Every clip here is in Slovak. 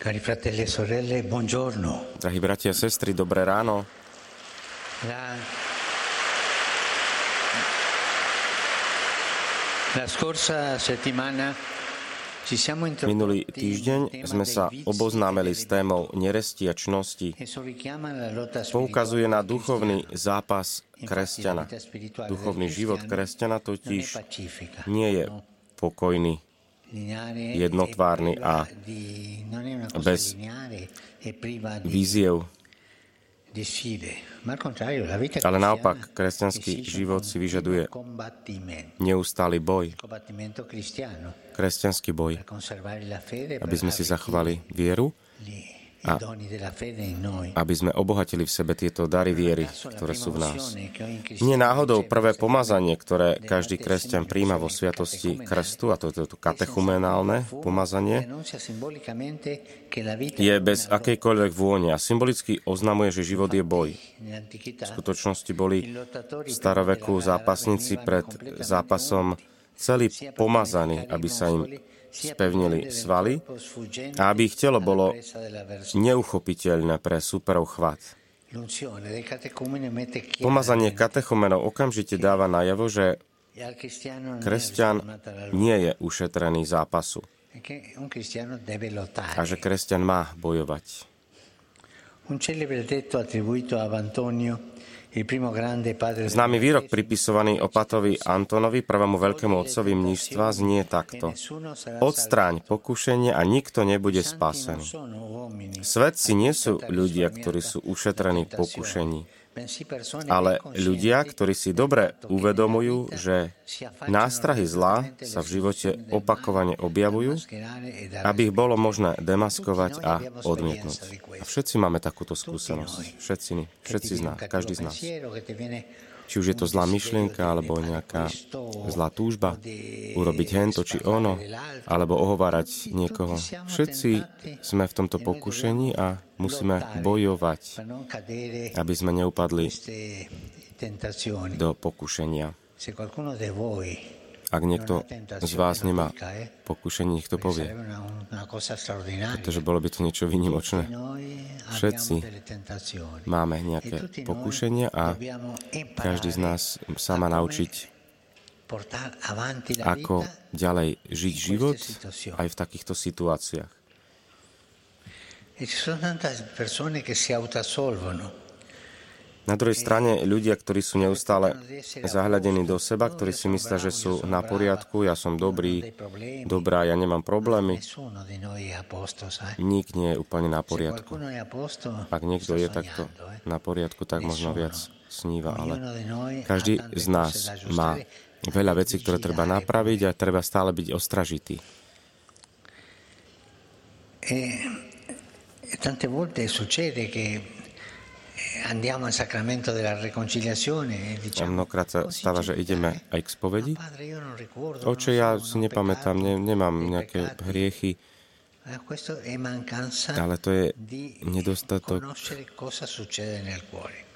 Cari fratelli e sorelle, buongiorno. Drahí bratia a sestry, dobré ráno. La, la scorsa settimana ci siamo Minulý týždeň sme sa oboznámili s spirituali témou nerestiačnosti. lotta Poukazuje na duchovný zápas kresťana. Duchovný život kresťana totiž nie je no? pokojný, jednotvárny e priva a bez víziev. Ale naopak, kresťanský život si vyžaduje neustály boj, kresťanský boj, aby sme si zachovali vieru, a- aby sme obohatili v sebe tieto dary viery, ktoré sú v nás. Nie náhodou prvé pomazanie, ktoré každý kresťan príjma vo sviatosti krstu, a to je to katechumenálne pomazanie, je bez akejkoľvek vône a symbolicky oznamuje, že život je boj. V skutočnosti boli v staroveku zápasníci pred zápasom celý pomazaní, aby sa im spevnili svaly a aby ich telo bolo neuchopiteľné pre superov chvat. Pomazanie katechumenov okamžite dáva najavo, že kresťan nie je ušetrený zápasu a že kresťan má bojovať. Un celebre detto attribuito a Antonio, Známy výrok pripisovaný opatovi Antonovi, prvému veľkému otcovi mníštva, znie takto. Odstráň pokušenie a nikto nebude spasený. Svetci nie sú ľudia, ktorí sú ušetrení pokušení, ale ľudia, ktorí si dobre uvedomujú, že nástrahy zla sa v živote opakovane objavujú, aby ich bolo možné demaskovať a odmietnúť. A všetci máme takúto skúsenosť. Všetci, všetci z nás, každý z nás. Či už je to zlá myšlienka, alebo nejaká zlá túžba, urobiť hento či ono, alebo ohovárať niekoho. Všetci sme v tomto pokušení a musíme bojovať, aby sme neupadli do pokušenia. Ak niekto z vás nemá pokušenie, nech to povie. Pretože bolo by to niečo výnimočné. Všetci máme nejaké pokušenia a každý z nás sa má naučiť, ako ďalej žiť život aj v takýchto situáciách. Na druhej strane ľudia, ktorí sú neustále zahľadení do seba, ktorí si myslia, že sú na poriadku, ja som dobrý, dobrá, ja nemám problémy. Nik nie je úplne na poriadku. Ak niekto je takto na poriadku, tak možno viac sníva, ale každý z nás má veľa vecí, ktoré treba napraviť a treba stále byť ostražitý. E tante volte succede che A diciamo mnohokrát sa stáva, že ideme aj k spovedi. "Ma padre, io non ricordo, Oče, non ja si nepamätám, ne, nemám nejaké peccati." hriechy, Eh, ale to je nedostatok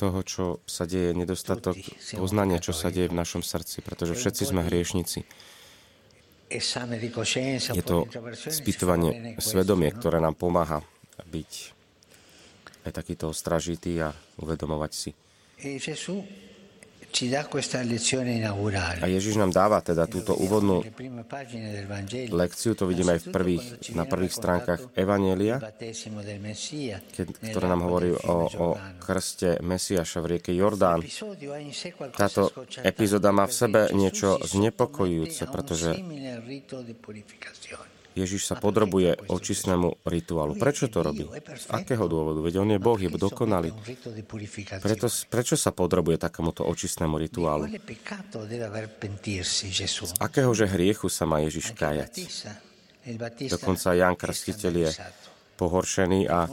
toho, čo sa deje, nedostatok poznania, čo sa deje v našom srdci, pretože všetci sme hriešnici. Je to spýtovanie svedomie, no? ktoré nám pomáha byť aj takýto ostražitý a uvedomovať si. A Ježiš nám dáva teda túto úvodnú lekciu, to vidíme aj v prvých, na prvých stránkach Evanielia, ktoré nám hovorí o, o krste Mesiaša v rieke Jordán. Táto epizóda má v sebe niečo znepokojujúce, pretože Ježiš sa podrobuje očistnému rituálu. Prečo to robí? Z akého dôvodu? Veď on je Boh, je dokonalý. Preto, prečo sa podrobuje takémuto očistnému rituálu? Quale peccato deve aver pentirsi Gesù? Akého že hriechu sa má Ježiš kajať? Dokonca Ján è Krstiteľ je. Pohoršený a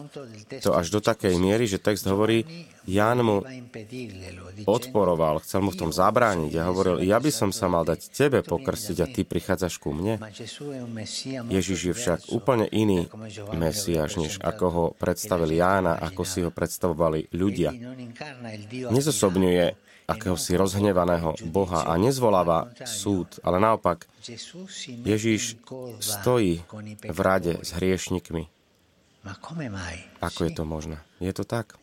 to až do takej miery, že text hovorí, Ján mu odporoval, chcel mu v tom zabrániť a hovoril, ja by som sa mal dať tebe pokrstiť a ty prichádzaš ku mne. Ježiš je však úplne iný Mesiáš, než ako ho predstavil Jána, ako si ho predstavovali ľudia. Nezosobňuje akéhosi rozhnevaného Boha a nezvoláva súd, ale naopak coda stojí v rade s hriešnikmi, Ako je to možné? Je to tak?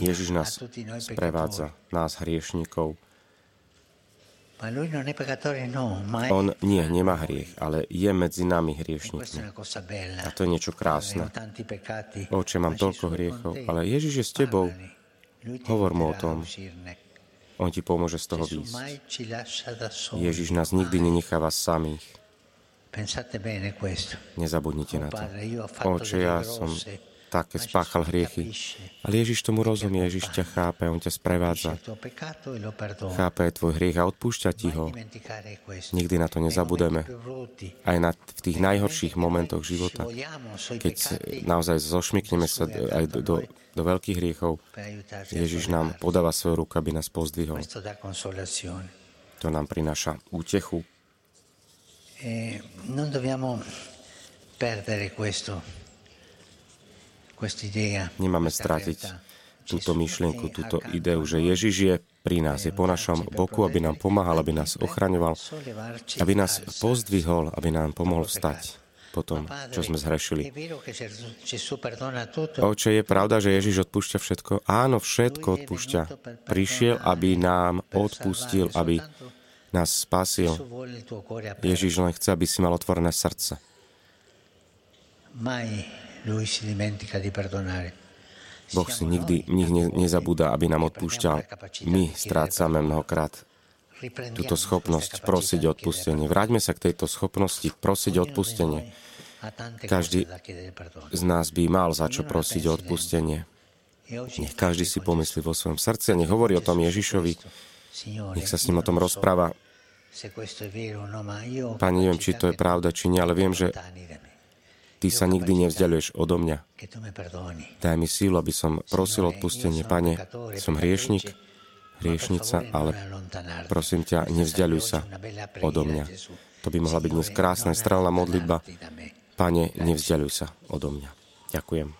Ježiš nás sprevádza, nás hriešnikov. No, On nie, nemá hriech, ale je medzi nami hriešnikmi. A to je niečo krásne. Oče, mám toľko hriechov, ale Ježiš je s tebou. Hovor mu o tom. On ti pomôže z toho výjsť. Ježiš nás nikdy nenecháva samých. Nezabudnite na to. Oče, ja som tak, keď spáchal hriechy. Ale Ježiš tomu rozumie, Ježiš ťa chápe, On ťa sprevádza. Chápe tvoj hriech a odpúšťa ti ho. Nikdy na to nezabudeme. Aj na, v tých najhorších momentoch života, keď naozaj zošmykneme sa aj do, do, do veľkých hriechov, Ježiš nám podáva svoju ruku, aby nás pozdvihol. To nám prináša útechu. E non dobbiamo perdere questo Nemáme strátiť túto myšlienku, túto ideu, že Ježiš je pri nás, je po našom boku, aby nám pomáhal, aby nás ochraňoval, aby nás pozdvihol, aby nám pomohol vstať po tom, čo sme zhrešili. Oče, je pravda, že Ježiš odpúšťa všetko? Áno, všetko odpúšťa. Prišiel, aby nám odpustil, aby nás spasil. Ježiš len chce, aby si mal otvorené srdce. Boh si nikdy nich ne, nezabúda, aby nám odpúšťal. My strácame mnohokrát túto schopnosť prosiť o odpustenie. Vráťme sa k tejto schopnosti prosiť o odpustenie. Každý z nás by mal za čo prosiť o odpustenie. Nech každý si pomyslí vo svojom srdci a nech hovorí o tom Ježišovi. Nech sa s ním o tom rozpráva. Pane, neviem, či to je pravda, či nie, ale viem, že Ty sa nikdy nevzdialuješ odo mňa. Daj mi sílu, aby som prosil odpustenie. Pane, som hriešnik, hriešnica, ale prosím ťa, nevzdialuj sa odo mňa. To by mohla byť dnes krásna, strelná modlitba. Pane, nevzdialuj sa odo mňa. Ďakujem.